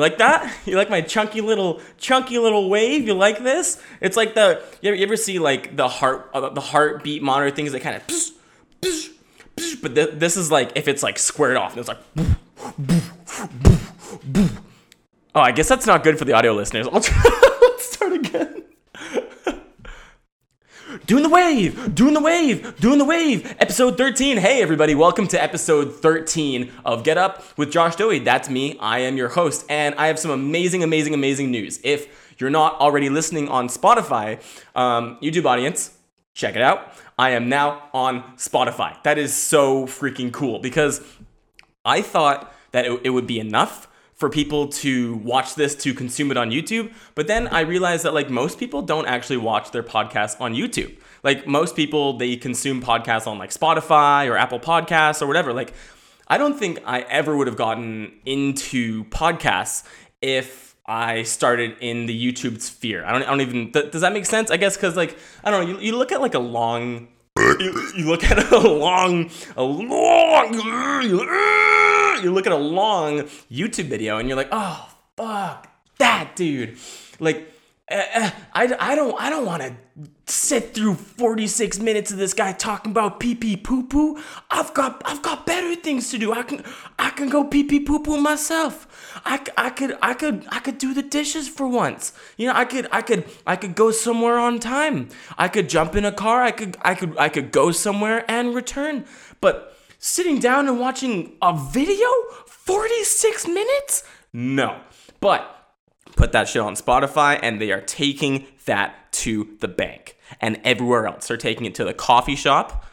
like that? You like my chunky little chunky little wave? You like this? It's like the you ever, you ever see like the heart uh, the heartbeat monitor things that kind of but th- this is like if it's like squared off and it's like Oh, I guess that's not good for the audio listeners. I'll try Let's start again. Doing the wave, doing the wave, doing the wave. Episode 13. Hey, everybody, welcome to episode 13 of Get Up with Josh Dowie. That's me. I am your host, and I have some amazing, amazing, amazing news. If you're not already listening on Spotify, um, YouTube audience, check it out. I am now on Spotify. That is so freaking cool because I thought that it, it would be enough for people to watch this to consume it on YouTube. But then I realized that like most people don't actually watch their podcasts on YouTube. Like most people, they consume podcasts on like Spotify or Apple Podcasts or whatever. Like I don't think I ever would have gotten into podcasts if I started in the YouTube sphere. I don't, I don't even, th- does that make sense? I guess because like, I don't know, you, you look at like a long, you, you look at a long, a long, you look at a long YouTube video and you're like, oh fuck that dude. Like, uh, I, I don't I don't want to sit through 46 minutes of this guy talking about pee pee poo poo. I've got I've got better things to do. I can I can go pee pee poo poo myself. I, I could I could I could do the dishes for once. You know, I could I could I could go somewhere on time. I could jump in a car. I could I could I could go somewhere and return. But sitting down and watching a video 46 minutes? No. But put that shit on Spotify and they are taking that to the bank. And everywhere else, they're taking it to the coffee shop.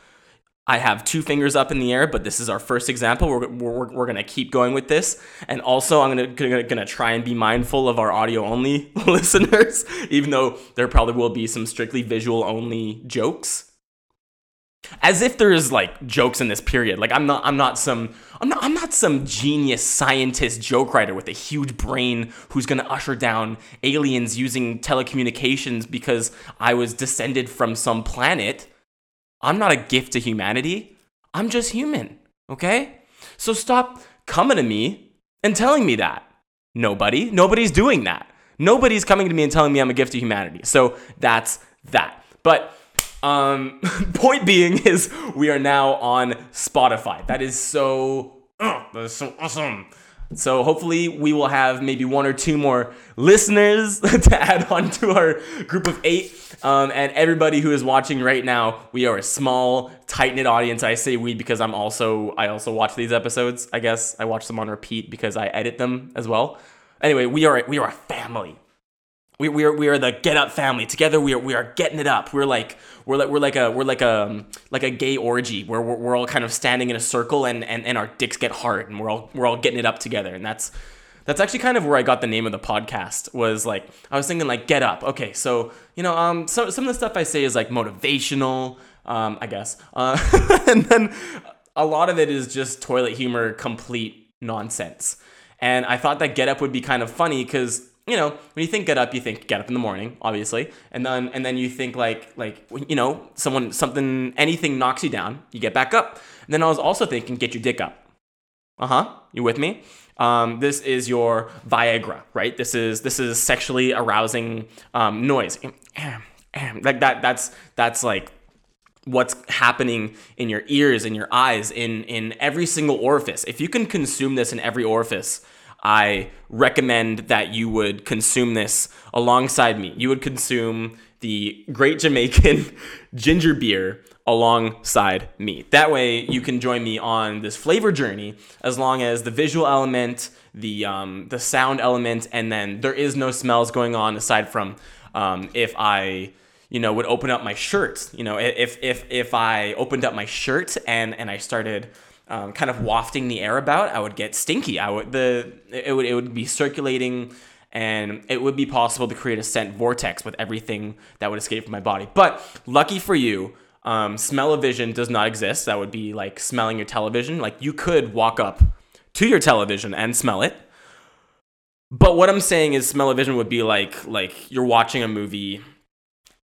I have two fingers up in the air, but this is our first example. We're, we're, we're gonna keep going with this. And also, I'm gonna, gonna, gonna try and be mindful of our audio only listeners, even though there probably will be some strictly visual only jokes as if there's like jokes in this period. Like i'm not i'm not some i'm not i'm not some genius scientist joke writer with a huge brain who's going to usher down aliens using telecommunications because i was descended from some planet. I'm not a gift to humanity. I'm just human okay? So stop coming to me and telling me that. Nobody nobody's doing that. Nobody's coming to me and telling me i'm a gift to humanity. So that's that. But um, point being is we are now on Spotify. That is so, uh, that is so awesome. So hopefully we will have maybe one or two more listeners to add on to our group of eight. Um, and everybody who is watching right now, we are a small, tight knit audience. I say we because I'm also I also watch these episodes. I guess I watch them on repeat because I edit them as well. Anyway, we are we are a family. We, we are we are the get up family. Together we are we are getting it up. We're like we're like we're like a we're like a like a gay orgy where we're, we're all kind of standing in a circle and, and and our dicks get hard and we're all we're all getting it up together. And that's that's actually kind of where I got the name of the podcast was like I was thinking like get up. Okay, so you know um so, some of the stuff I say is like motivational um I guess uh, and then a lot of it is just toilet humor, complete nonsense. And I thought that get up would be kind of funny because you know, when you think get up, you think get up in the morning, obviously, and then and then you think like like you know someone something anything knocks you down, you get back up. And then I was also thinking get your dick up. Uh huh. You with me? Um, this is your Viagra, right? This is this is sexually arousing um, noise. Like that. That's that's like what's happening in your ears, in your eyes, in in every single orifice. If you can consume this in every orifice I recommend that you would consume this alongside me. You would consume the Great Jamaican ginger beer alongside me. That way, you can join me on this flavor journey as long as the visual element, the um, the sound element, and then there is no smells going on aside from um, if I you know would open up my shirt. You know, if if if I opened up my shirt and and I started um, kind of wafting the air about, I would get stinky. I would the it would it would be circulating, and it would be possible to create a scent vortex with everything that would escape from my body. But lucky for you, um, smell-o-vision does not exist. That would be like smelling your television. Like you could walk up to your television and smell it. But what I'm saying is smell-o-vision would be like like you're watching a movie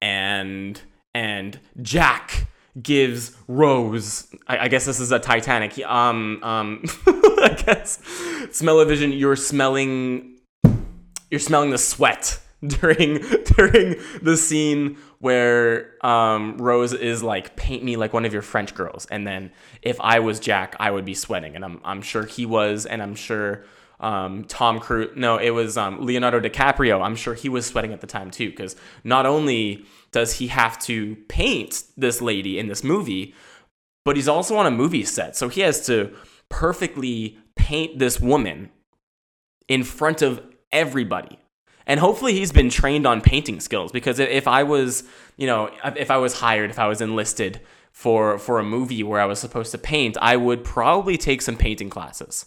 and and Jack gives Rose. I, I guess this is a Titanic. Um, um, I guess smell-o-vision. You're smelling. You're smelling the sweat during during the scene where um, Rose is like, "Paint me like one of your French girls," and then if I was Jack, I would be sweating, and I'm I'm sure he was, and I'm sure um, Tom Cruise. No, it was um, Leonardo DiCaprio. I'm sure he was sweating at the time too, because not only does he have to paint this lady in this movie, but he's also on a movie set, so he has to perfectly paint this woman in front of everybody. And hopefully he's been trained on painting skills because if I was, you know, if I was hired, if I was enlisted for for a movie where I was supposed to paint, I would probably take some painting classes.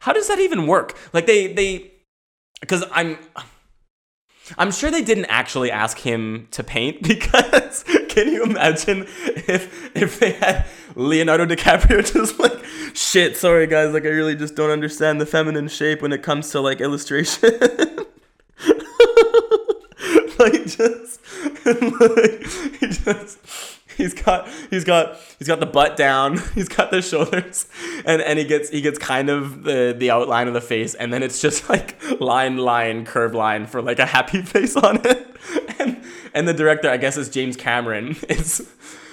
How does that even work? Like they they because I'm I'm sure they didn't actually ask him to paint because can you imagine if if they had Leonardo DiCaprio just like shit, sorry guys, like I really just don't understand the feminine shape when it comes to like illustration. like just like he just he's got he's got he's got the butt down he's got the shoulders and and he gets he gets kind of the the outline of the face and then it's just like line line curve line for like a happy face on it. And and the director i guess is james cameron. Is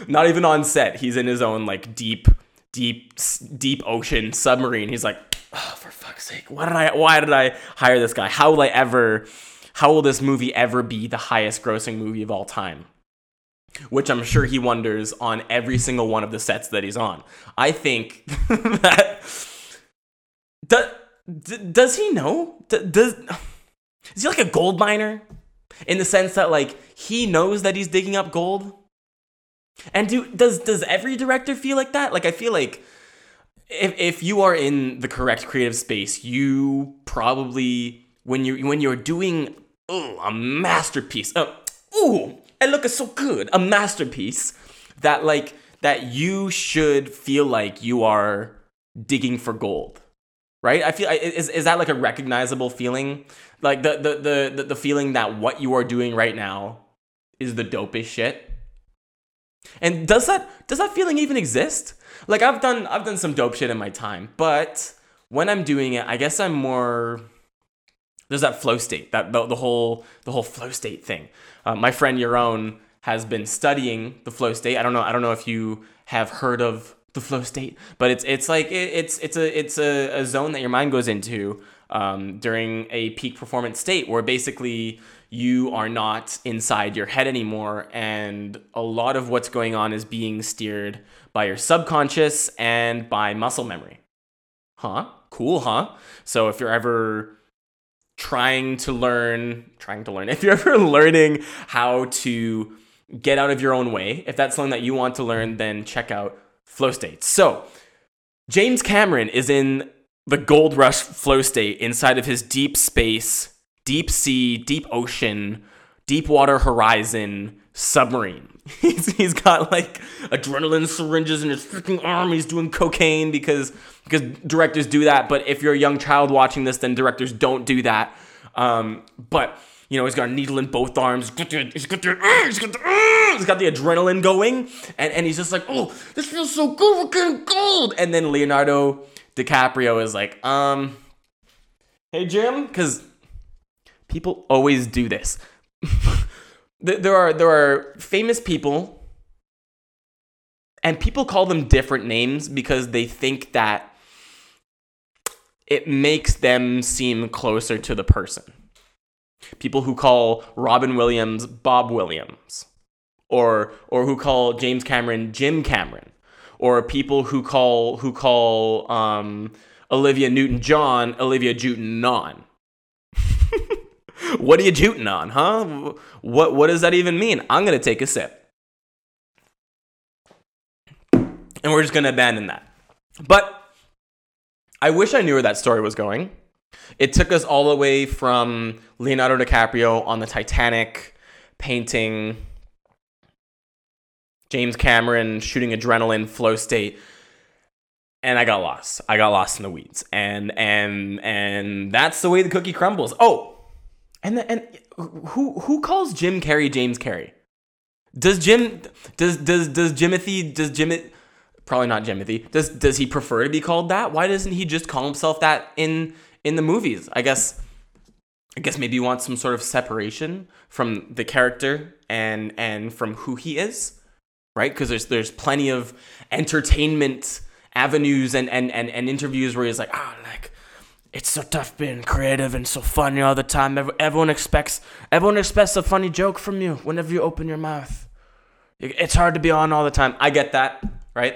not even on set. He's in his own like deep deep deep ocean submarine. He's like oh, for fuck's sake. Why did i why did i hire this guy? How will i ever how will this movie ever be the highest grossing movie of all time which I'm sure he wonders on every single one of the sets that he's on. I think that does, does he know? Does is he like a gold miner in the sense that like he knows that he's digging up gold? And do does does every director feel like that? Like I feel like if if you are in the correct creative space, you probably when you when you're doing a masterpiece. Oh, ooh, it looks so good, a masterpiece that like that you should feel like you are digging for gold. Right? I feel is is that like a recognizable feeling? Like the the the the feeling that what you are doing right now is the dopest shit. And does that does that feeling even exist? Like I've done I've done some dope shit in my time, but when I'm doing it, I guess I'm more there's that flow state, that the, the whole the whole flow state thing. Uh, my friend Yaron has been studying the flow state. I don't know. I don't know if you have heard of the flow state, but it's it's like it, it's it's a it's a, a zone that your mind goes into um, during a peak performance state, where basically you are not inside your head anymore, and a lot of what's going on is being steered by your subconscious and by muscle memory. Huh? Cool, huh? So if you're ever trying to learn, trying to learn, if you're ever learning how to get out of your own way, if that's something that you want to learn, then check out flow states. So, James Cameron is in the gold rush flow state inside of his deep space, deep sea, deep ocean, deep water horizon submarine. He's, he's got like adrenaline syringes in his freaking arm. He's doing cocaine because because directors do that. But if you're a young child watching this, then directors don't do that. Um, but you know, he's got a needle in both arms. He's got the, he's got the, he's got the, he's got the adrenaline going, and, and he's just like, oh, this feels so good. We're getting gold. And then Leonardo DiCaprio is like, um, hey Jim, because people always do this. there are there are famous people and people call them different names because they think that it makes them seem closer to the person. People who call Robin Williams Bob Williams or or who call James Cameron Jim Cameron or people who call who call um, Olivia Newton John Olivia Newton Non what are you jooting on, huh? What what does that even mean? I'm gonna take a sip. And we're just gonna abandon that. But I wish I knew where that story was going. It took us all the way from Leonardo DiCaprio on the Titanic painting James Cameron shooting adrenaline flow state and I got lost. I got lost in the weeds. And and and that's the way the cookie crumbles. Oh, and the, and who who calls Jim Carrey James Carrey? Does Jim does does does Jimothy does Jim probably not Jimothy does does he prefer to be called that? Why doesn't he just call himself that in in the movies? I guess I guess maybe he wants some sort of separation from the character and and from who he is, right? Because there's there's plenty of entertainment avenues and and and, and interviews where he's like, ah, oh, like it's so tough being creative and so funny all the time. Everyone expects everyone expects a funny joke from you whenever you open your mouth. It's hard to be on all the time. I get that, right?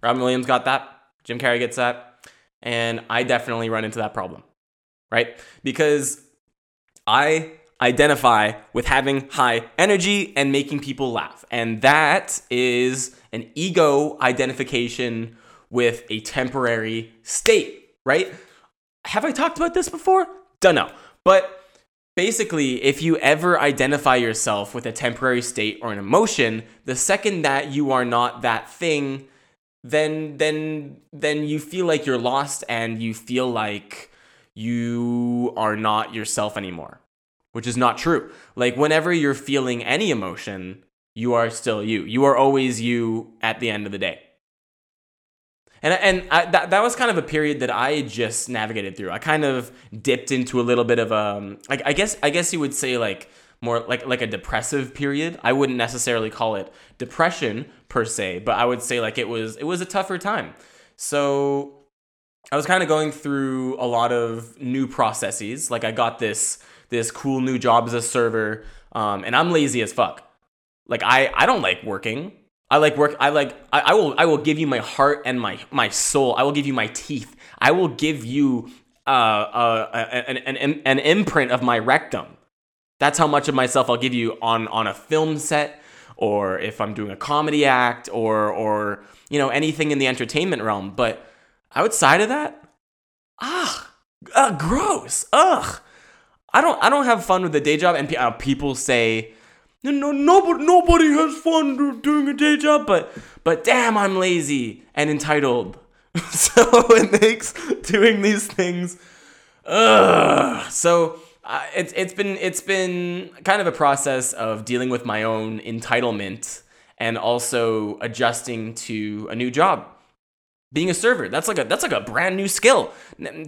Robin Williams got that. Jim Carrey gets that. And I definitely run into that problem, right? Because I identify with having high energy and making people laugh. And that is an ego identification with a temporary state, right? Have I talked about this before? Don't know. But basically, if you ever identify yourself with a temporary state or an emotion, the second that you are not that thing, then then then you feel like you're lost and you feel like you are not yourself anymore, which is not true. Like whenever you're feeling any emotion, you are still you. You are always you at the end of the day and and I, that that was kind of a period that I just navigated through. I kind of dipped into a little bit of um, I, I guess I guess you would say like more like like a depressive period. I wouldn't necessarily call it depression per se, but I would say like it was it was a tougher time. So I was kind of going through a lot of new processes. Like I got this this cool new job as a server, um, and I'm lazy as fuck. Like I I don't like working. I like work. I like. I, I, will. I will give you my heart and my my soul. I will give you my teeth. I will give you uh, uh, an, an an imprint of my rectum. That's how much of myself I'll give you on on a film set, or if I'm doing a comedy act, or or you know anything in the entertainment realm. But outside of that, ah, uh, gross. Ugh. I don't. I don't have fun with the day job, and uh, people say no, nobody, nobody has fun doing a day job, but but damn, I'm lazy and entitled. so it makes doing these things. Ugh. So uh, it's it's been it's been kind of a process of dealing with my own entitlement and also adjusting to a new job being a server that's like a that's like a brand new skill.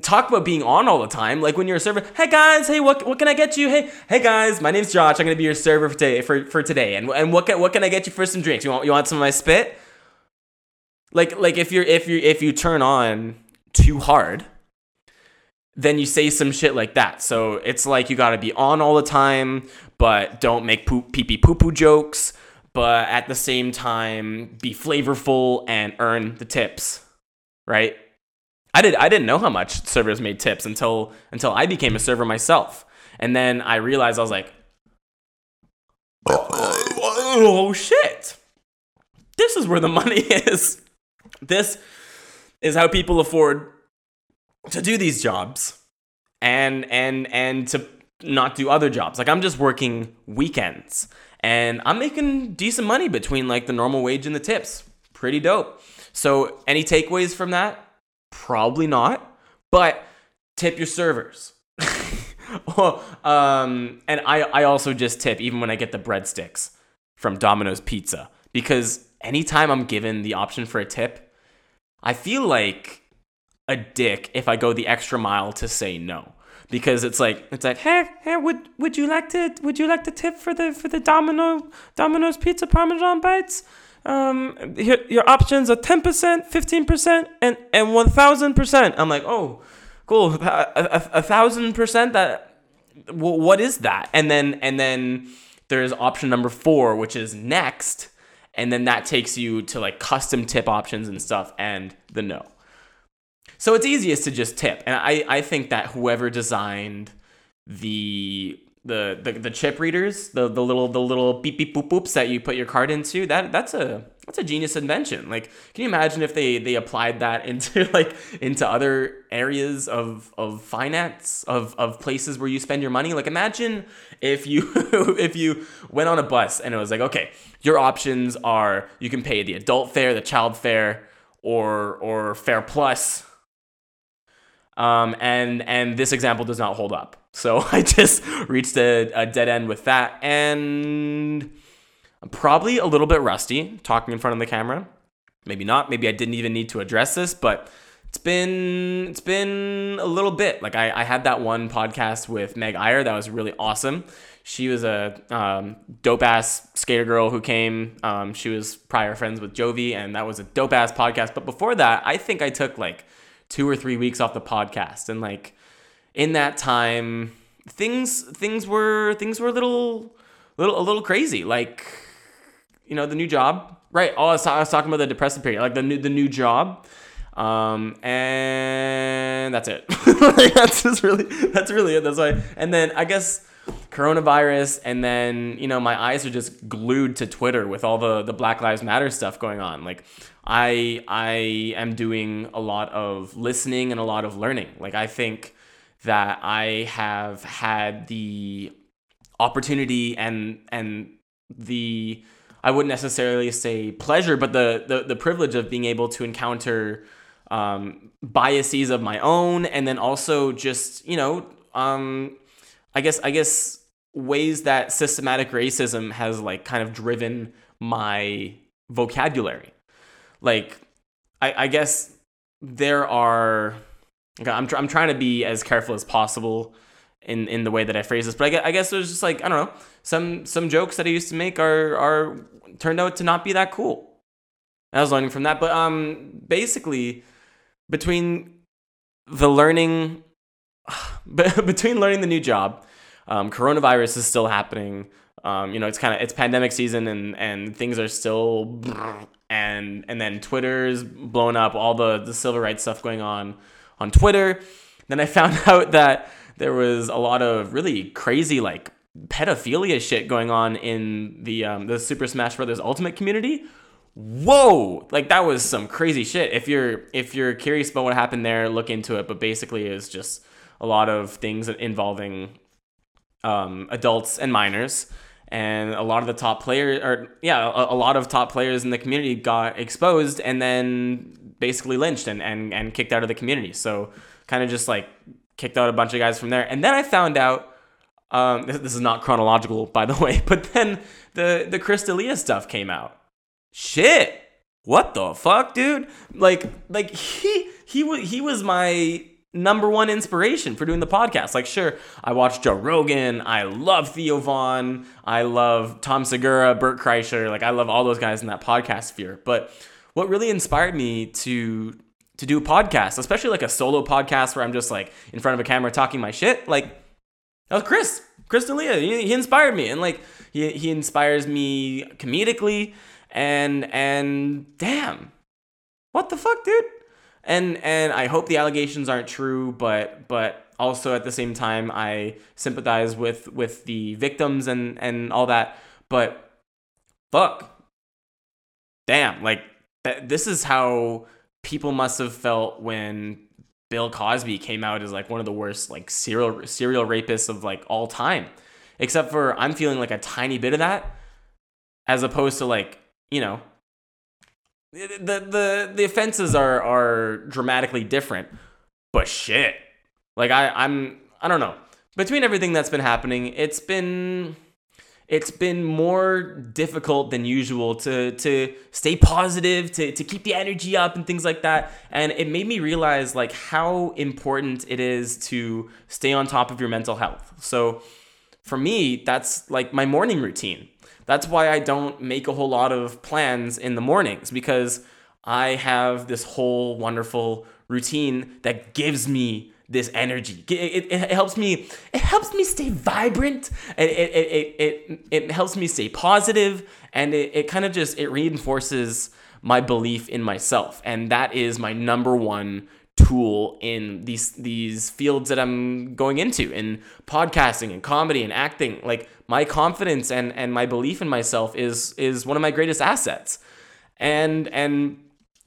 Talk about being on all the time. Like when you're a server hey guys hey what, what can i get you? Hey hey guys my name's josh. I'm gonna be your server for today for, for today. And, and what can what can i get you for some drinks? You want you want some of my spit? Like like if you're if you if you turn on too hard then you say some shit like that. So it's like you gotta be on all the time but don't make poop pee pee poo poo jokes but at the same time be flavorful and earn the tips right? I did I didn't know how much servers made tips until until I became a server myself. And then I realized I was like, oh, shit. This is where the money is. This is how people afford to do these jobs and and and to not do other jobs. Like I'm just working weekends and I'm making decent money between like the normal wage and the tips. Pretty dope. So, any takeaways from that? Probably not, but tip your servers. um, and I, I also just tip even when I get the breadsticks from Domino's Pizza because anytime I'm given the option for a tip, I feel like a dick if I go the extra mile to say no because it's like it's like hey hey would would you like to would you like to tip for the for the Domino Domino's Pizza Parmesan bites? Um, your, your options are 10%, 15%, and, and 1000%. I'm like, oh, cool. A thousand percent that, what is that? And then, and then there's option number four, which is next. And then that takes you to like custom tip options and stuff and the no. So it's easiest to just tip. And I, I think that whoever designed the the, the the chip readers, the the little the little beep beep boop boops that you put your card into. That that's a that's a genius invention. Like, can you imagine if they they applied that into like into other areas of of finance of of places where you spend your money? Like, imagine if you if you went on a bus and it was like, okay, your options are you can pay the adult fare, the child fare, or or fare plus. Um, and and this example does not hold up. So I just reached a, a dead end with that. And I'm probably a little bit rusty talking in front of the camera. Maybe not. Maybe I didn't even need to address this, but it's been it's been a little bit. Like I, I had that one podcast with Meg Iyer that was really awesome. She was a um, dope ass skater girl who came. Um, she was prior friends with Jovi, and that was a dope ass podcast. But before that, I think I took like two or three weeks off the podcast, and like in that time, things things were things were a little little a little crazy. Like you know the new job, right? Oh, I was, I was talking about the depressive period, like the new the new job. Um, and that's it. that's just really, that's really it. That's why. And then I guess coronavirus, and then you know my eyes are just glued to Twitter with all the the Black Lives Matter stuff going on. Like I I am doing a lot of listening and a lot of learning. Like I think that I have had the opportunity and and the I wouldn't necessarily say pleasure, but the the, the privilege of being able to encounter um, biases of my own, and then also just you know, um, I guess I guess ways that systematic racism has like kind of driven my vocabulary. Like, I, I guess there are. Okay, I'm, tr- I'm trying to be as careful as possible in, in the way that I phrase this, but I guess, I guess there's just like I don't know some some jokes that I used to make are are turned out to not be that cool. I was learning from that, but um, basically, between the learning, between learning the new job, um, coronavirus is still happening. Um, you know, it's kind of it's pandemic season, and and things are still, and and then Twitter's blown up. All the the civil rights stuff going on on Twitter. Then I found out that there was a lot of really crazy like pedophilia shit going on in the um, the Super Smash Brothers Ultimate community. Whoa! Like that was some crazy shit. If you're if you're curious about what happened there, look into it. But basically, it's just a lot of things involving um, adults and minors. And a lot of the top players, or yeah, a, a lot of top players in the community got exposed and then basically lynched and, and, and kicked out of the community. So kind of just like kicked out a bunch of guys from there. And then I found out um, this, this, is not chronological, by the way, but then the the Chris D'Elia stuff came out. Shit, what the fuck, dude? Like, like he he was he was my number one inspiration for doing the podcast. Like, sure, I watched Joe Rogan. I love Theo Von. I love Tom Segura, Bert Kreischer. Like, I love all those guys in that podcast sphere. But what really inspired me to to do a podcast, especially like a solo podcast where I'm just like in front of a camera talking my shit, like that was Chris. Chris D'Elia. He, he inspired me. And like he, he inspires me comedically and and damn. What the fuck, dude? And and I hope the allegations aren't true, but but also at the same time I sympathize with with the victims and and all that. But fuck. Damn, like th- this is how people must have felt when Bill Cosby came out as like one of the worst like serial serial rapists of like all time. Except for I'm feeling like a tiny bit of that as opposed to like, you know, the the the offenses are are dramatically different. But shit. Like I I'm I don't know. Between everything that's been happening, it's been it's been more difficult than usual to to stay positive, to to keep the energy up and things like that. And it made me realize like how important it is to stay on top of your mental health. So for me, that's like my morning routine. That's why I don't make a whole lot of plans in the mornings because I have this whole wonderful routine that gives me this energy. It, it, it, helps me. It helps me stay vibrant. It it, it, it, it helps me stay positive, and it, it kind of just it reinforces my belief in myself, and that is my number one tool in these these fields that I'm going into in podcasting and comedy and acting. Like my confidence and and my belief in myself is is one of my greatest assets, and and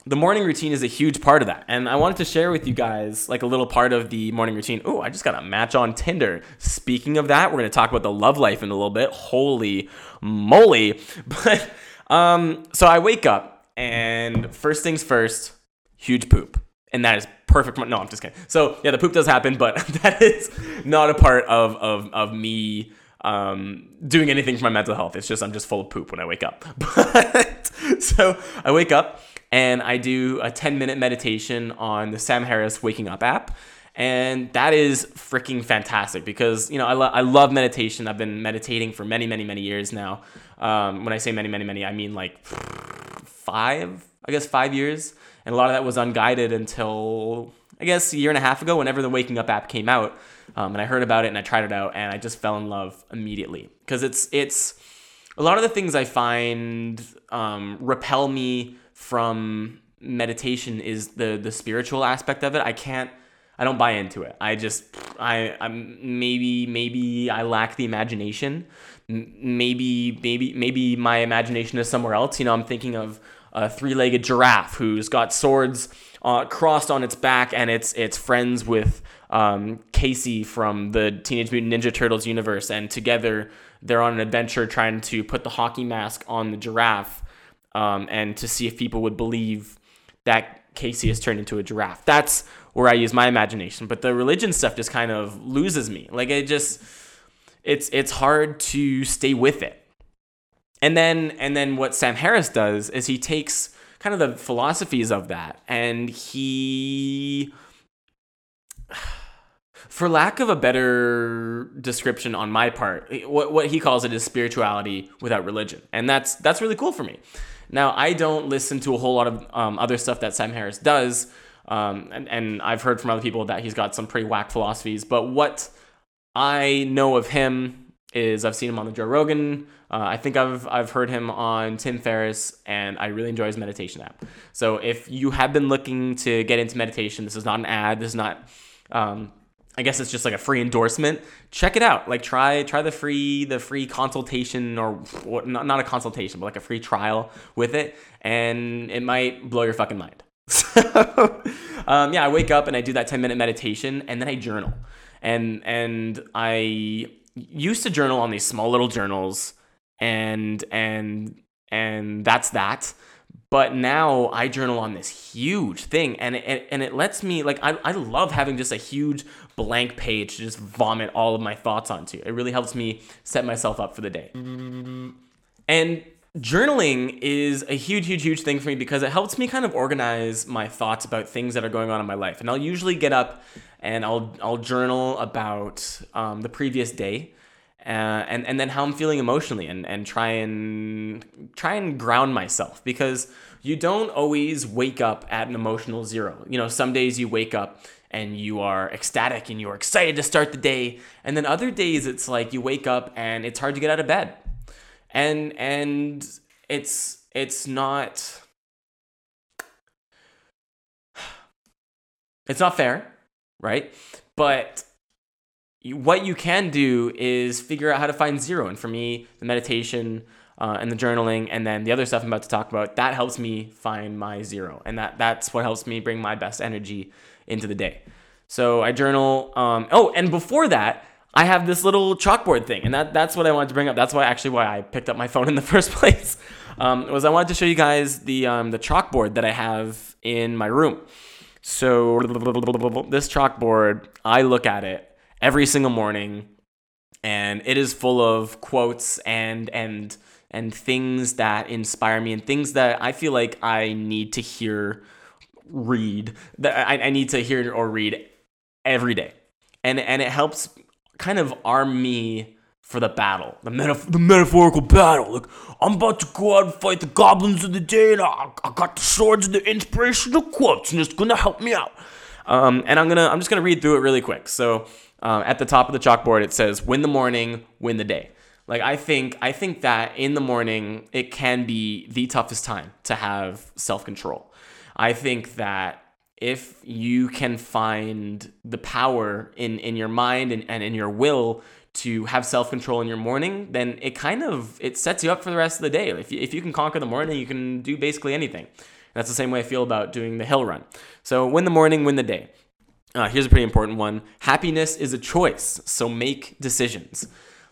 the morning routine is a huge part of that. And I wanted to share with you guys like a little part of the morning routine. Oh, I just got a match on Tinder. Speaking of that, we're going to talk about the love life in a little bit. Holy moly. But um so I wake up and first things first, huge poop. And that is perfect. No, I'm just kidding. So yeah, the poop does happen, but that is not a part of of of me um, doing anything for my mental health. It's just I'm just full of poop when I wake up. But so I wake up and I do a 10 minute meditation on the Sam Harris Waking Up app. And that is freaking fantastic because, you know, I, lo- I love meditation. I've been meditating for many, many, many years now. Um, when I say many, many, many, I mean like five, I guess five years. And a lot of that was unguided until, I guess, a year and a half ago, whenever the Waking Up app came out. Um, and I heard about it and I tried it out and I just fell in love immediately because it's, it's, a lot of the things I find um, repel me from meditation is the the spiritual aspect of it. I can't I don't buy into it. I just I I'm maybe maybe I lack the imagination. Maybe maybe maybe my imagination is somewhere else. You know, I'm thinking of a three-legged giraffe who's got swords uh, crossed on its back and it's it's friends with um, Casey from the Teenage Mutant Ninja Turtles universe and together they're on an adventure trying to put the hockey mask on the giraffe um, and to see if people would believe that Casey has turned into a giraffe. That's where I use my imagination. But the religion stuff just kind of loses me. Like it just it's it's hard to stay with it. And then and then what Sam Harris does is he takes kind of the philosophies of that and he for lack of a better description on my part, what, what he calls it is spirituality without religion. And that's that's really cool for me. Now, I don't listen to a whole lot of um, other stuff that Sam Harris does, um, and, and I've heard from other people that he's got some pretty whack philosophies. But what I know of him is I've seen him on the Joe Rogan. Uh, I think I've I've heard him on Tim Ferriss, and I really enjoy his meditation app. So if you have been looking to get into meditation, this is not an ad. This is not um, I guess it's just like a free endorsement. Check it out. Like try try the free the free consultation or not, not a consultation, but like a free trial with it, and it might blow your fucking mind. So um, yeah, I wake up and I do that ten minute meditation, and then I journal, and and I used to journal on these small little journals, and and and that's that. But now I journal on this huge thing, and it, and it lets me like I, I love having just a huge blank page to just vomit all of my thoughts onto. It really helps me set myself up for the day. And journaling is a huge, huge, huge thing for me because it helps me kind of organize my thoughts about things that are going on in my life. And I'll usually get up and I'll I'll journal about um, the previous day uh, and and then how I'm feeling emotionally, and and try and try and ground myself because you don't always wake up at an emotional zero. You know, some days you wake up and you are ecstatic and you're excited to start the day, and then other days it's like you wake up and it's hard to get out of bed, and and it's it's not it's not fair, right? But what you can do is figure out how to find zero. And for me, the meditation uh, and the journaling, and then the other stuff I'm about to talk about, that helps me find my zero, and that that's what helps me bring my best energy into the day. So I journal. Um, oh, and before that, I have this little chalkboard thing, and that that's what I wanted to bring up. That's why actually why I picked up my phone in the first place. Um, was I wanted to show you guys the um, the chalkboard that I have in my room. So this chalkboard, I look at it every single morning, and it is full of quotes and and and things that inspire me and things that I feel like I need to hear, read that I, I need to hear or read every day, and and it helps kind of arm me for the battle, the metaf- the metaphorical battle. Like I'm about to go out and fight the goblins of the day, and I, I got the swords and the inspirational quotes, and it's gonna help me out. Um, and I'm gonna I'm just gonna read through it really quick. So um, at the top of the chalkboard it says win the morning win the day like i think i think that in the morning it can be the toughest time to have self-control i think that if you can find the power in in your mind and, and in your will to have self-control in your morning then it kind of it sets you up for the rest of the day. If you, if you can conquer the morning you can do basically anything. That's the same way i feel about doing the hill run. So win the morning win the day. Uh, here's a pretty important one. Happiness is a choice, so make decisions.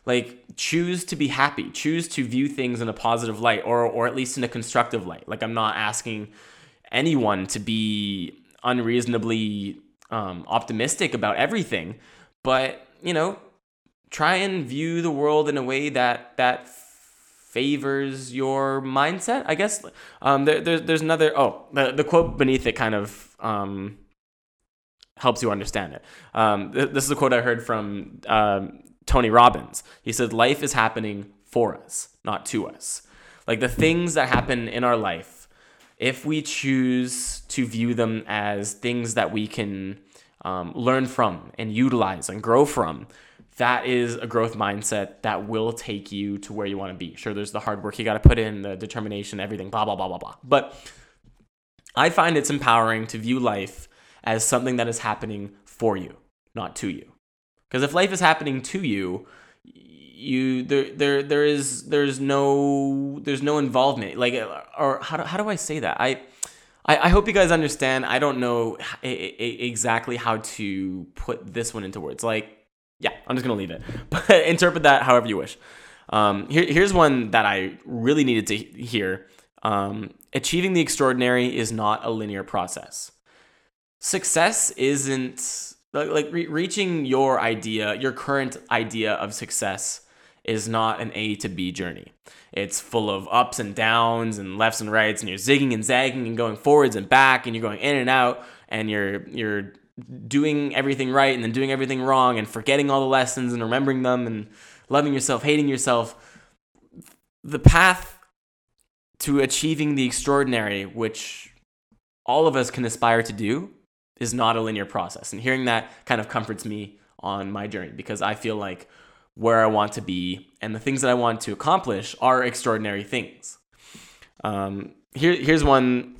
Like, choose to be happy, choose to view things in a positive light, or, or at least in a constructive light. Like, I'm not asking anyone to be unreasonably um, optimistic about everything, but, you know, try and view the world in a way that that favors your mindset. I guess um, there, there's there's another. Oh, the the quote beneath it kind of um, helps you understand it. Um, th- this is a quote I heard from um, Tony Robbins. He said, "Life is happening for us, not to us. Like the things that happen in our life, if we choose to view them as things that we can." Um, learn from and utilize and grow from that is a growth mindset that will take you to where you want to be. Sure, there's the hard work you got to put in, the determination, everything, blah, blah, blah, blah, blah. But I find it's empowering to view life as something that is happening for you, not to you. Because if life is happening to you, you there there there is there's no there's no involvement like or how do, how do I say that I I, I hope you guys understand I don't know exactly how to put this one into words like yeah, I'm just gonna leave it. But interpret that however you wish. Um, here, here's one that I really needed to hear. Um, achieving the extraordinary is not a linear process. Success isn't like, like re- reaching your idea, your current idea of success is not an A to B journey. It's full of ups and downs and lefts and rights, and you're zigging and zagging and going forwards and back, and you're going in and out, and you're you're doing everything right and then doing everything wrong and forgetting all the lessons and remembering them and loving yourself, hating yourself. The path to achieving the extraordinary, which all of us can aspire to do, is not a linear process. And hearing that kind of comforts me on my journey because I feel like where I want to be and the things that I want to accomplish are extraordinary things. Um, here, here's one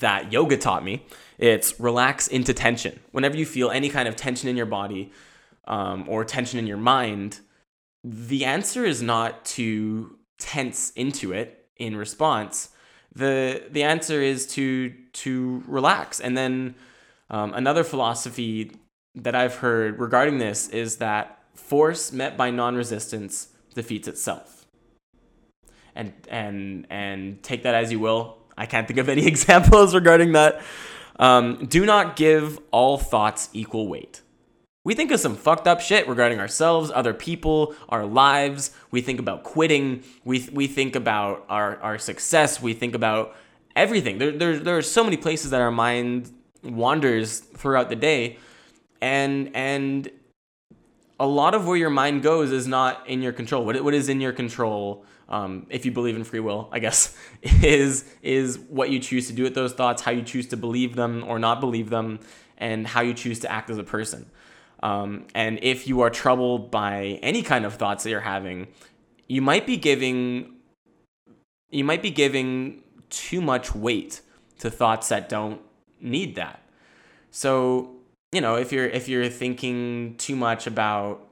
that yoga taught me. It's relax into tension. Whenever you feel any kind of tension in your body um, or tension in your mind, the answer is not to tense into it in response. The, the answer is to, to relax. And then um, another philosophy that I've heard regarding this is that force met by non resistance defeats itself. And, and, and take that as you will. I can't think of any examples regarding that. Um, do not give all thoughts equal weight. We think of some fucked up shit regarding ourselves, other people, our lives. We think about quitting. We, we think about our, our success. We think about everything. There, there, there are so many places that our mind wanders throughout the day. And, and a lot of where your mind goes is not in your control. What, what is in your control um, if you believe in free will, I guess, is is what you choose to do with those thoughts, how you choose to believe them or not believe them, and how you choose to act as a person. Um, and if you are troubled by any kind of thoughts that you're having, you might be giving you might be giving too much weight to thoughts that don't need that. So, you know, if you're if you're thinking too much about,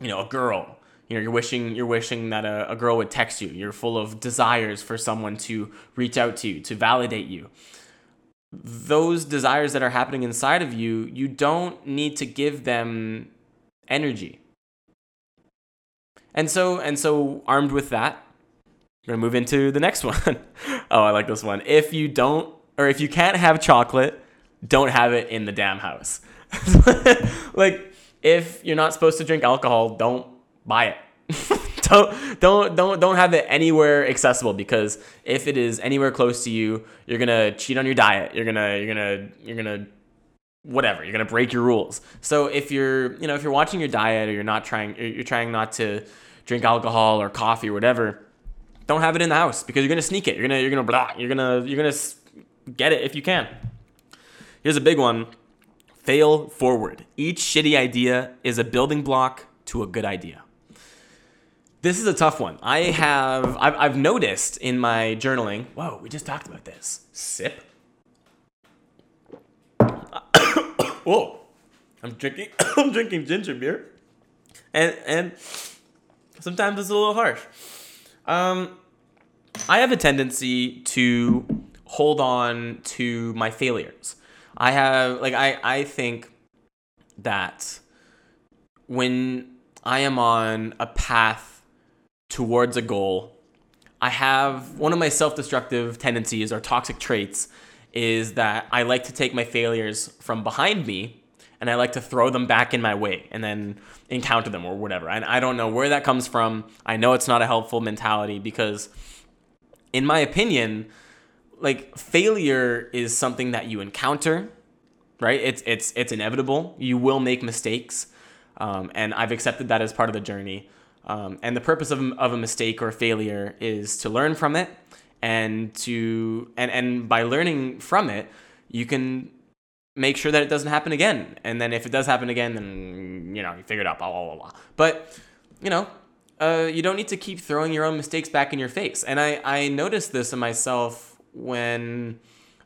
you know, a girl you know you're wishing you're wishing that a, a girl would text you you're full of desires for someone to reach out to you to validate you. Those desires that are happening inside of you you don't need to give them energy. And so and so armed with that we're gonna move into the next one. oh i like this one. If you don't or if you can't have chocolate don't have it in the damn house like if you're not supposed to drink alcohol don't buy it. don't don't don't don't have it anywhere accessible because if it is anywhere close to you, you're gonna cheat on your diet. You're gonna you're gonna you're gonna whatever. You're gonna break your rules. So if you're you know if you're watching your diet or you're not trying you're trying not to drink alcohol or coffee or whatever, don't have it in the house because you're gonna sneak it. You're gonna you're gonna blah. You're gonna you're gonna get it if you can. Here's a big one. Fail forward. Each shitty idea is a building block to a good idea. This is a tough one. I have I've, I've noticed in my journaling. Whoa, we just talked about this. Sip. Whoa, I'm drinking. I'm drinking ginger beer, and and sometimes it's a little harsh. Um, I have a tendency to hold on to my failures. I have like I I think that when I am on a path towards a goal, I have one of my self destructive tendencies or toxic traits is that I like to take my failures from behind me and I like to throw them back in my way and then encounter them or whatever. And I don't know where that comes from. I know it's not a helpful mentality because, in my opinion, like failure is something that you encounter, right? It's it's it's inevitable. You will make mistakes, um, and I've accepted that as part of the journey. Um, and the purpose of, of a mistake or failure is to learn from it, and to and and by learning from it, you can make sure that it doesn't happen again. And then if it does happen again, then you know you figure it out. Blah blah blah blah. But you know, uh, you don't need to keep throwing your own mistakes back in your face. And I I noticed this in myself when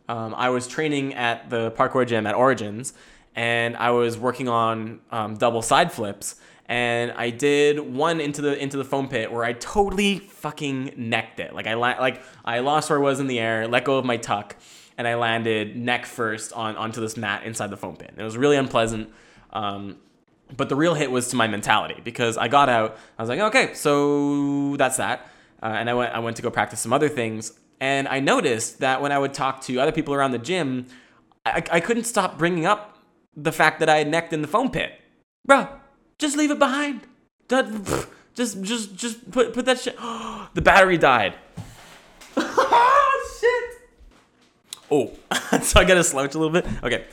um, I was training at the parkour gym at Origins, and I was working on um, double side flips. And I did one into the into the foam pit where I totally fucking necked it. Like I la- like I lost where I was in the air, let go of my tuck, and I landed neck first on onto this mat inside the foam pit. It was really unpleasant. Um, but the real hit was to my mentality because I got out. I was like, okay, so that's that. Uh, and I went I went to go practice some other things. And I noticed that when I would talk to other people around the gym, I, I couldn't stop bringing up the fact that I had necked in the foam pit. Bro, just leave it behind. Just just just put put that shit. the battery died. Oh, shit. Oh, so I gotta slouch a little bit. Okay.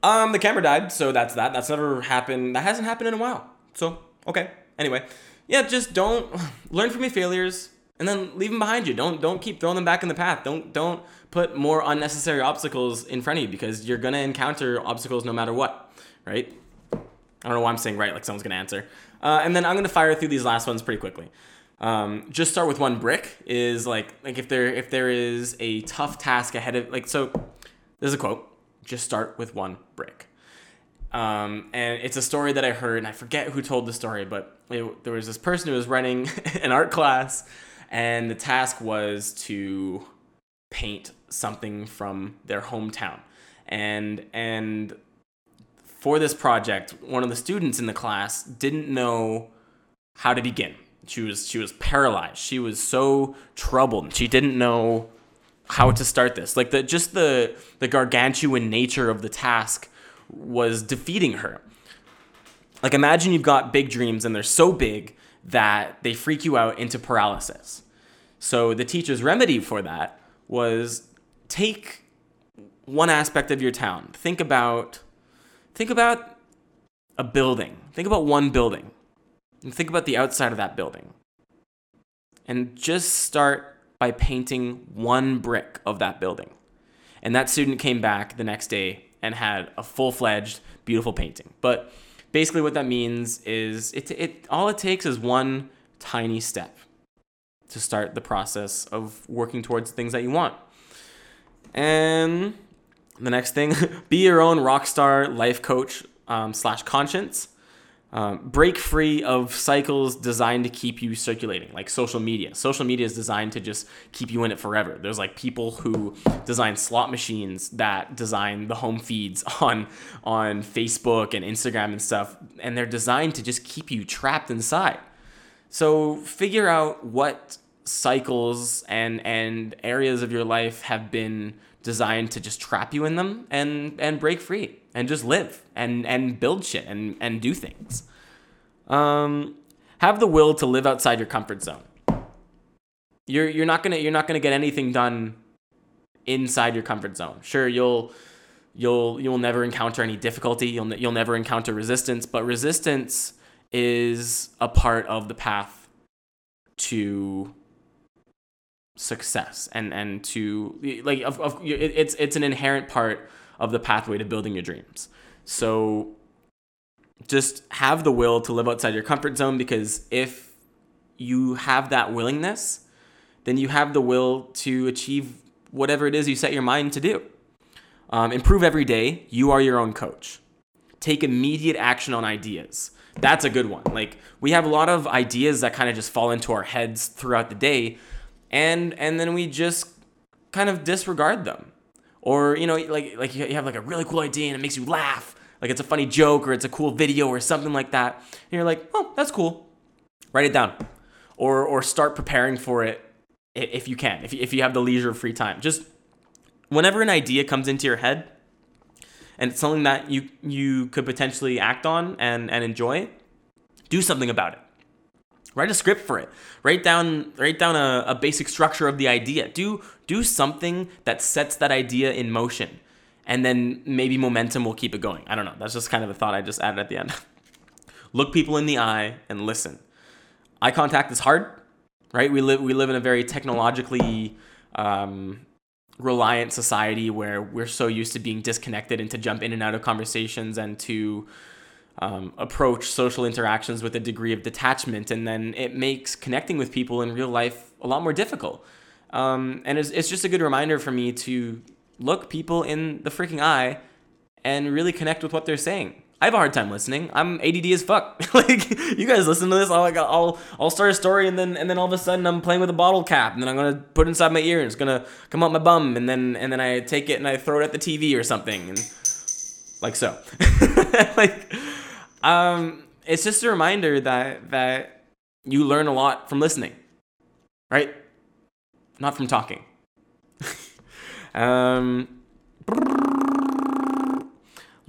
Um, the camera died, so that's that. That's never happened. That hasn't happened in a while. So okay. Anyway, yeah, just don't learn from your failures and then leave them behind you. Don't don't keep throwing them back in the path. Don't don't put more unnecessary obstacles in front of you because you're gonna encounter obstacles no matter what, right? I don't know why I'm saying right, like someone's gonna answer. Uh, and then I'm gonna fire through these last ones pretty quickly. Um, just start with one brick is like like if there if there is a tough task ahead of like so there's a quote just start with one brick um, and it's a story that I heard and I forget who told the story but it, there was this person who was running an art class and the task was to paint something from their hometown and and for this project one of the students in the class didn't know how to begin she was she was paralyzed. She was so troubled. She didn't know how to start this. Like the just the the gargantuan nature of the task was defeating her. Like imagine you've got big dreams and they're so big that they freak you out into paralysis. So the teacher's remedy for that was take one aspect of your town. Think about think about a building. Think about one building and think about the outside of that building. And just start by painting one brick of that building. And that student came back the next day and had a full fledged, beautiful painting. But basically, what that means is it, it, all it takes is one tiny step to start the process of working towards things that you want. And the next thing, be your own rock star life coach um, slash conscience. Um, break free of cycles designed to keep you circulating, like social media. Social media is designed to just keep you in it forever. There's like people who design slot machines that design the home feeds on on Facebook and Instagram and stuff, and they're designed to just keep you trapped inside. So figure out what cycles and and areas of your life have been designed to just trap you in them and and break free and just live and and build shit and and do things. Um, have the will to live outside your comfort zone. You're you're not gonna you're not gonna get anything done inside your comfort zone. Sure, you'll you'll you'll never encounter any difficulty. You'll you'll never encounter resistance, but resistance is a part of the path to success and and to like of, of it's it's an inherent part of the pathway to building your dreams. So just have the will to live outside your comfort zone because if you have that willingness, then you have the will to achieve whatever it is you set your mind to do. Um, improve every day. You are your own coach. Take immediate action on ideas. That's a good one. Like we have a lot of ideas that kind of just fall into our heads throughout the day, and and then we just kind of disregard them or you know like like you have like a really cool idea and it makes you laugh like it's a funny joke or it's a cool video or something like that and you're like oh that's cool write it down or or start preparing for it if you can if you, if you have the leisure of free time just whenever an idea comes into your head and it's something that you you could potentially act on and and enjoy, do something about it. Write a script for it. Write down write down a, a basic structure of the idea. Do do something that sets that idea in motion. And then maybe momentum will keep it going. I don't know. That's just kind of a thought I just added at the end. Look people in the eye and listen. Eye contact is hard, right? We live we live in a very technologically um, reliant society where we're so used to being disconnected and to jump in and out of conversations and to um, approach social interactions with a degree of detachment, and then it makes connecting with people in real life a lot more difficult. Um, and it's, it's just a good reminder for me to look people in the freaking eye and really connect with what they're saying. I have a hard time listening. I'm ADD as fuck. like you guys listen to this, I'll like I'll I'll start a story and then and then all of a sudden I'm playing with a bottle cap and then I'm gonna put it inside my ear and it's gonna come up my bum and then and then I take it and I throw it at the TV or something and like so. like um it's just a reminder that that you learn a lot from listening. Right? Not from talking. um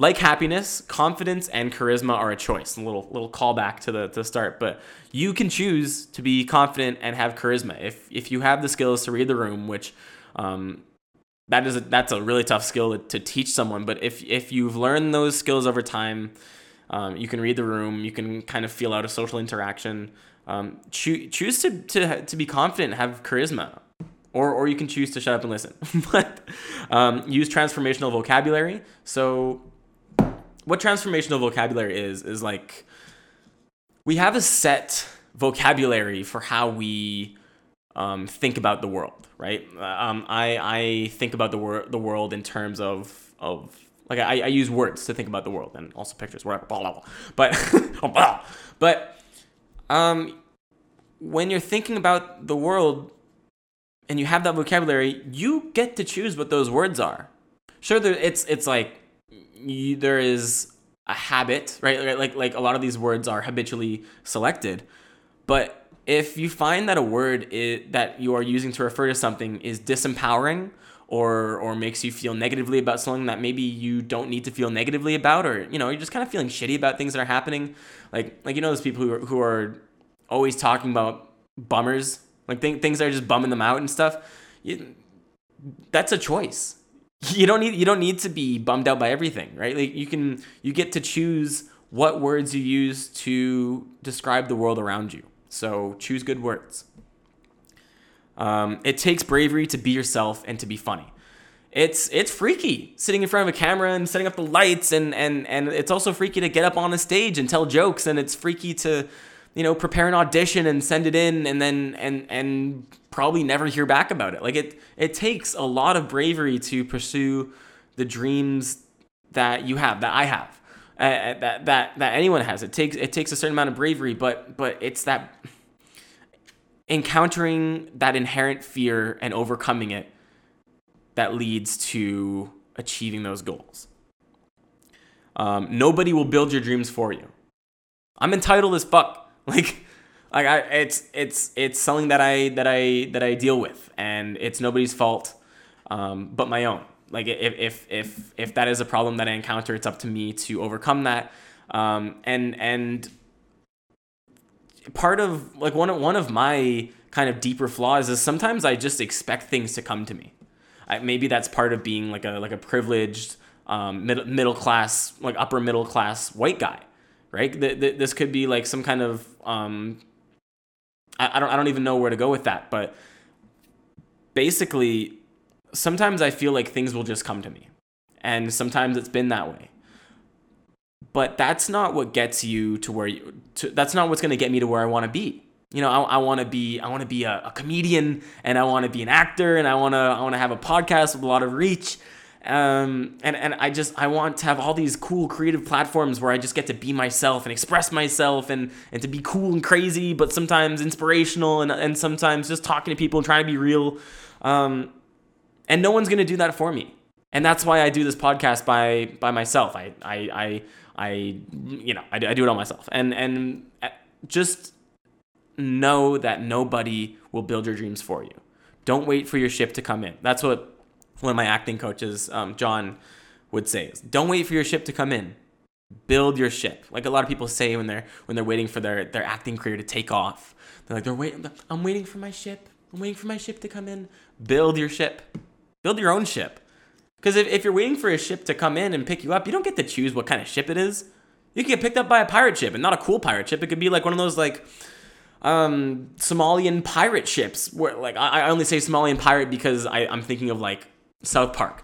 like happiness, confidence and charisma are a choice. A little little callback to the to start, but you can choose to be confident and have charisma if if you have the skills to read the room, which um, that is a, that's a really tough skill to, to, teach someone. But if if you've learned those skills over time, um, you can read the room, you can kind of feel out a social interaction. Um, choo- choose to, to to be confident, and have charisma or, or you can choose to shut up and listen. but um, use transformational vocabulary. So what transformational vocabulary is is like we have a set vocabulary for how we um, think about the world, right? Um, I I think about the world the world in terms of of like I, I use words to think about the world and also pictures, whatever. Blah, blah, blah. But but um, when you're thinking about the world and you have that vocabulary, you get to choose what those words are. Sure, there, it's it's like you, there is a habit, right? Like like a lot of these words are habitually selected, but if you find that a word is, that you are using to refer to something is disempowering or or makes you feel negatively about something that maybe you don't need to feel negatively about or you know you're just kind of feeling shitty about things that are happening like like you know those people who are, who are always talking about bummers like th- things that are just bumming them out and stuff you, that's a choice you don't need you don't need to be bummed out by everything, right? Like you can you get to choose what words you use to describe the world around you. So choose good words. Um, it takes bravery to be yourself and to be funny. It's it's freaky sitting in front of a camera and setting up the lights and and and it's also freaky to get up on a stage and tell jokes and it's freaky to you know prepare an audition and send it in and then and and probably never hear back about it. Like it it takes a lot of bravery to pursue the dreams that you have, that I have, uh, uh, that that that anyone has. It takes it takes a certain amount of bravery, but but it's that encountering that inherent fear and overcoming it that leads to achieving those goals. Um, nobody will build your dreams for you. I'm entitled as fuck. Like like I, it's it's it's something that I that I that I deal with, and it's nobody's fault, um, but my own. Like if if if if that is a problem that I encounter, it's up to me to overcome that. Um, and and part of like one of one of my kind of deeper flaws is sometimes I just expect things to come to me. I, maybe that's part of being like a like a privileged um, middle middle class like upper middle class white guy, right? this could be like some kind of um, I, I don't I don't even know where to go with that, but basically sometimes I feel like things will just come to me. And sometimes it's been that way. But that's not what gets you to where you to, that's not what's going to get me to where I want to be. You know, I, I want to be I want to be a, a comedian and I want to be an actor and I want to I want to have a podcast with a lot of reach um, and and I just I want to have all these cool creative platforms where I just get to be myself and express myself and and to be cool and crazy, but sometimes inspirational and and sometimes just talking to people and trying to be real. Um, and no one's gonna do that for me, and that's why I do this podcast by by myself. I I I, I you know I, I do it all myself, and and uh, just know that nobody will build your dreams for you. Don't wait for your ship to come in. That's what one of my acting coaches, um, John, would say is don't wait for your ship to come in. Build your ship. Like a lot of people say when they're when they're waiting for their, their acting career to take off. They're like, they're waiting I'm waiting for my ship. I'm waiting for my ship to come in. Build your ship. Build your own ship. Because if, if you're waiting for a ship to come in and pick you up, you don't get to choose what kind of ship it is. You can get picked up by a pirate ship, and not a cool pirate ship. It could be like one of those like um, Somalian pirate ships. Where like I, I only say Somalian pirate because I, I'm thinking of like South Park,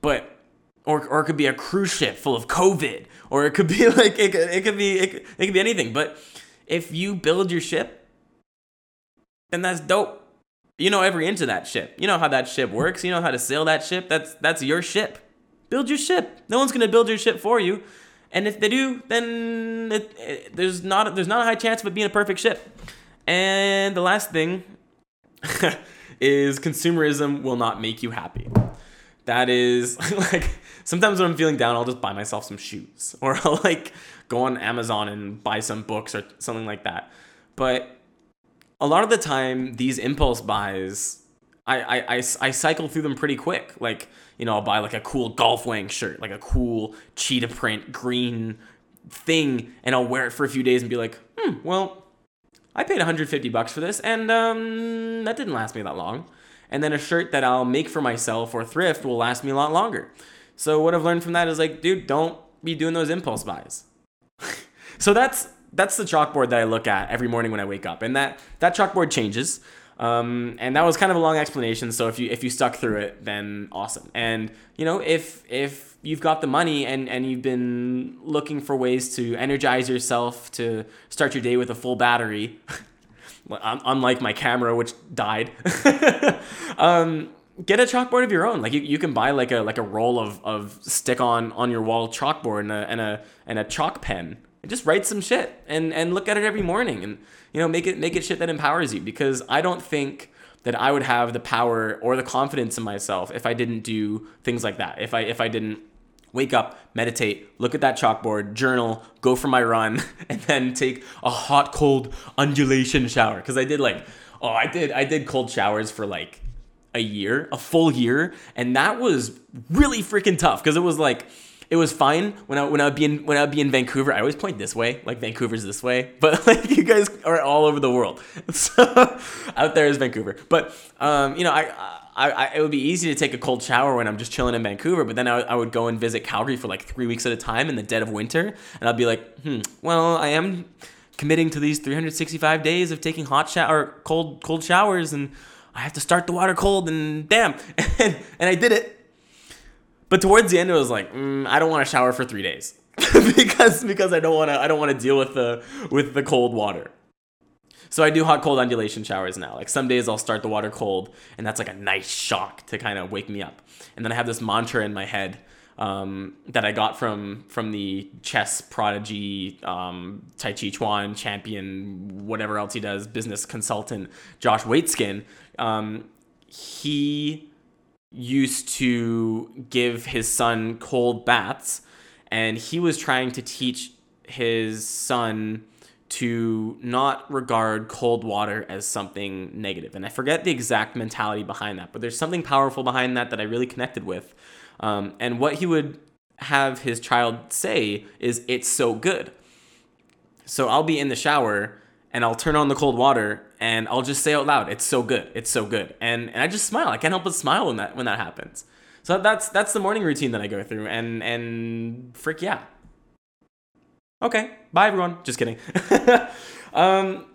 but or or it could be a cruise ship full of COVID, or it could be like it, could, it could be it, it could be anything. But if you build your ship, then that's dope. You know every inch of that ship. You know how that ship works. You know how to sail that ship. That's that's your ship. Build your ship. No one's gonna build your ship for you. And if they do, then it, it, there's not there's not a high chance of it being a perfect ship. And the last thing is consumerism will not make you happy. That is like sometimes when I'm feeling down, I'll just buy myself some shoes or I'll like go on Amazon and buy some books or something like that. But a lot of the time, these impulse buys, I, I, I, I cycle through them pretty quick. Like, you know, I'll buy like a cool golf wang shirt, like a cool cheetah print green thing, and I'll wear it for a few days and be like, hmm, well, I paid 150 bucks for this, and um, that didn't last me that long. And then a shirt that I'll make for myself or thrift will last me a lot longer. So what I've learned from that is like, dude, don't be doing those impulse buys. so that's that's the chalkboard that I look at every morning when I wake up, and that that chalkboard changes. Um, and that was kind of a long explanation. So if you if you stuck through it, then awesome. And you know if if you've got the money and and you've been looking for ways to energize yourself to start your day with a full battery, unlike my camera which died. um, get a chalkboard of your own. Like you, you can buy like a like a roll of, of stick on on your wall chalkboard and a and a and a chalk pen and just write some shit and and look at it every morning and you know make it make it shit that empowers you because I don't think that I would have the power or the confidence in myself if I didn't do things like that. If I if I didn't wake up, meditate, look at that chalkboard, journal, go for my run, and then take a hot cold undulation shower because I did like oh I did I did cold showers for like a year, a full year, and that was really freaking tough because it was like it was fine when I when I would be in when I would be in Vancouver. I always point this way, like Vancouver's this way, but like you guys are all over the world. So out there is Vancouver, but um, you know I, I, I it would be easy to take a cold shower when I'm just chilling in Vancouver, but then I, I would go and visit Calgary for like three weeks at a time in the dead of winter, and I'd be like, hmm, well I am committing to these 365 days of taking hot shower cold cold showers and I have to start the water cold and damn and, and I did it but towards the end, it was like, mm, I don't want to shower for three days because because I don't want to I don't want to deal with the with the cold water. So I do hot cold undulation showers now. Like some days I'll start the water cold, and that's like a nice shock to kind of wake me up. And then I have this mantra in my head um, that I got from from the chess prodigy, um, Tai Chi Chuan champion, whatever else he does, business consultant, Josh Waitzkin. Um, he used to give his son cold baths, and he was trying to teach his son to not regard cold water as something negative. And I forget the exact mentality behind that, but there's something powerful behind that that I really connected with. Um, and what he would have his child say is, It's so good. So I'll be in the shower and I'll turn on the cold water and I'll just say out loud, "It's so good, it's so good," and and I just smile. I can't help but smile when that when that happens. So that's that's the morning routine that I go through, and and frick yeah. Okay, bye everyone. Just kidding. um,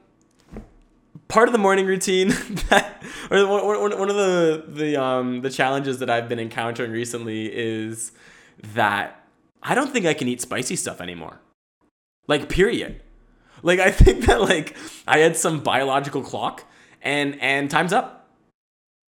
part of the morning routine that, or one, one of the the um the challenges that I've been encountering recently is that I don't think I can eat spicy stuff anymore. Like period. Like I think that like I had some biological clock and and time's up.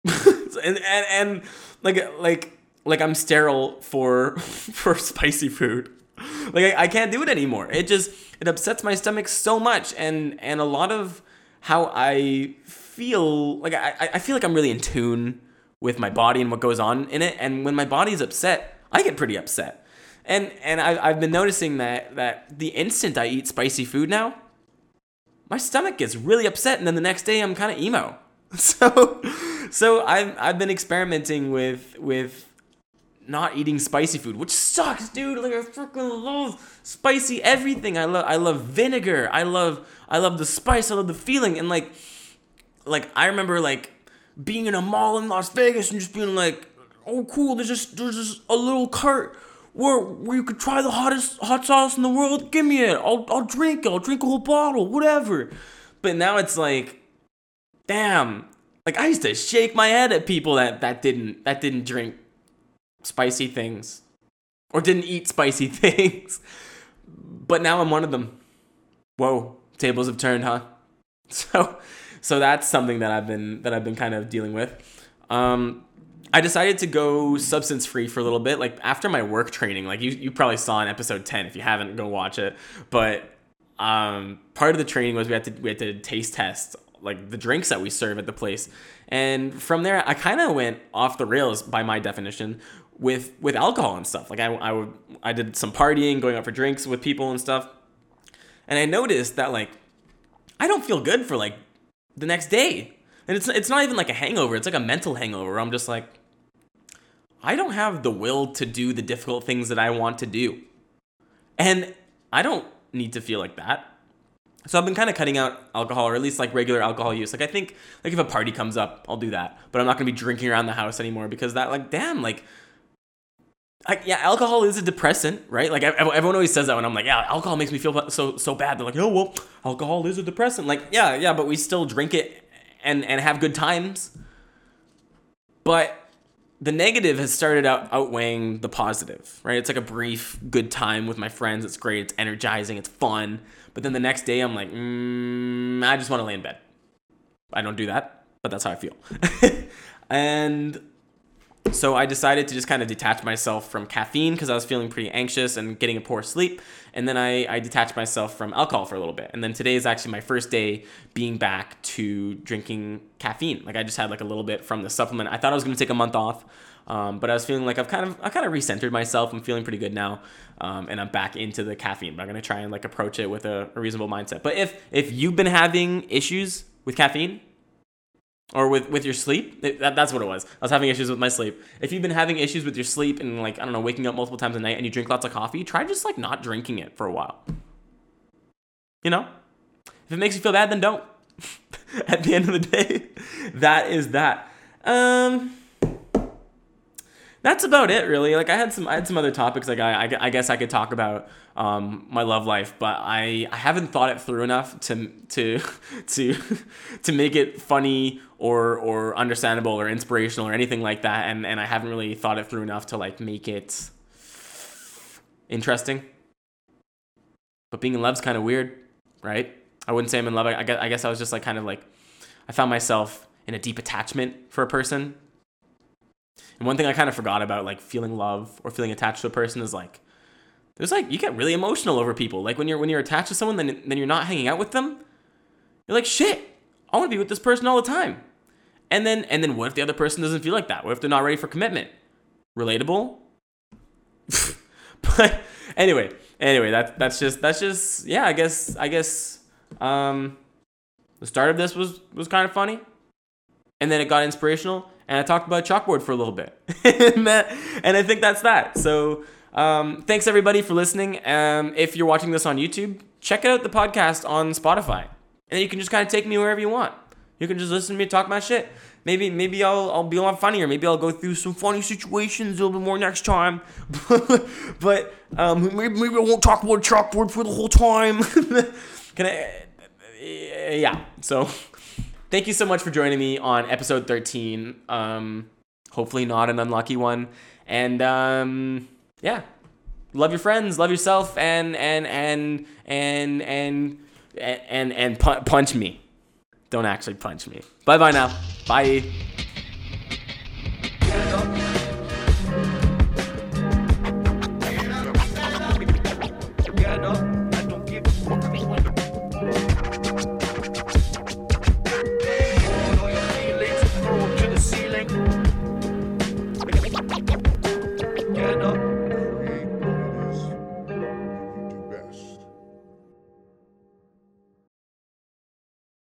and, and and like like like I'm sterile for for spicy food. Like I, I can't do it anymore. It just it upsets my stomach so much and and a lot of how I feel like I, I feel like I'm really in tune with my body and what goes on in it. And when my body's upset, I get pretty upset and and I, I've been noticing that that the instant I eat spicy food now, my stomach gets really upset, and then the next day I'm kind of emo. So so I've I've been experimenting with with not eating spicy food, which sucks, dude. Like I freaking love spicy everything. I love I love vinegar. I love I love the spice. I love the feeling. And like like I remember like being in a mall in Las Vegas and just being like, oh cool, there's just there's just a little cart where where you could try the hottest hot sauce in the world. Give me it. I'll I'll drink it. I'll drink a whole bottle, whatever. But now it's like, damn. Like I used to shake my head at people that that didn't that didn't drink spicy things or didn't eat spicy things. But now I'm one of them. Whoa, tables have turned, huh? So so that's something that I've been that I've been kind of dealing with. Um, I decided to go substance free for a little bit, like after my work training. Like you, you probably saw in episode ten. If you haven't, go watch it. But um, part of the training was we had to we had to taste test like the drinks that we serve at the place, and from there I kind of went off the rails by my definition with with alcohol and stuff. Like I I would I did some partying, going out for drinks with people and stuff, and I noticed that like I don't feel good for like the next day, and it's it's not even like a hangover. It's like a mental hangover. I'm just like I don't have the will to do the difficult things that I want to do, and I don't need to feel like that. So I've been kind of cutting out alcohol, or at least like regular alcohol use. Like I think, like if a party comes up, I'll do that. But I'm not gonna be drinking around the house anymore because that, like, damn, like, like yeah, alcohol is a depressant, right? Like everyone always says that when I'm like, yeah, alcohol makes me feel so so bad. They're like, oh well, alcohol is a depressant. Like yeah, yeah, but we still drink it and and have good times. But the negative has started out outweighing the positive, right? It's like a brief good time with my friends. It's great. It's energizing. It's fun. But then the next day, I'm like, mm, I just want to lay in bed. I don't do that, but that's how I feel. and so I decided to just kind of detach myself from caffeine because I was feeling pretty anxious and getting a poor sleep. And then I, I detached myself from alcohol for a little bit. And then today is actually my first day being back to drinking caffeine. Like I just had like a little bit from the supplement. I thought I was going to take a month off. Um, but I was feeling like I've kind of I kind of recentered myself. I'm feeling pretty good now, um, and I'm back into the caffeine. But I'm gonna try and like approach it with a, a reasonable mindset. But if if you've been having issues with caffeine, or with with your sleep that, that's what it was. I was having issues with my sleep. If you've been having issues with your sleep and like i don't know waking up multiple times a night and you drink lots of coffee try just like not drinking it for a while. You know? If it makes you feel bad then don't. At the end of the day that is that. Um that's about it really. Like i had some i had some other topics like i i, I guess i could talk about um, my love life but i i haven't thought it through enough to to to to make it funny or or understandable or inspirational or anything like that and and i haven't really thought it through enough to like make it interesting but being in love's kind of weird right i wouldn't say i'm in love I, guess i guess i was just like kind of like i found myself in a deep attachment for a person and one thing I kind of forgot about, like feeling love or feeling attached to a person, is like there's like you get really emotional over people. Like when you're when you're attached to someone, then then you're not hanging out with them. You're like shit. I want to be with this person all the time. And then and then what if the other person doesn't feel like that? What if they're not ready for commitment? Relatable. but anyway, anyway, that that's just that's just yeah. I guess I guess um, the start of this was was kind of funny, and then it got inspirational, and I talked about chalkboard for a little bit, and, that, and I think that's that. So um, thanks everybody for listening. Um, if you're watching this on YouTube, check out the podcast on Spotify, and then you can just kind of take me wherever you want. You can just listen to me talk my shit. Maybe maybe I'll I'll be a lot funnier. Maybe I'll go through some funny situations a little bit more next time. but um, maybe, maybe I won't talk about chalkboard for the whole time. can I? Yeah. So thank you so much for joining me on episode 13. Um, hopefully not an unlucky one. And um, yeah, love your friends, love yourself, and and and and and and and, and punch me. Don't actually punch me. Bye bye now. Bye.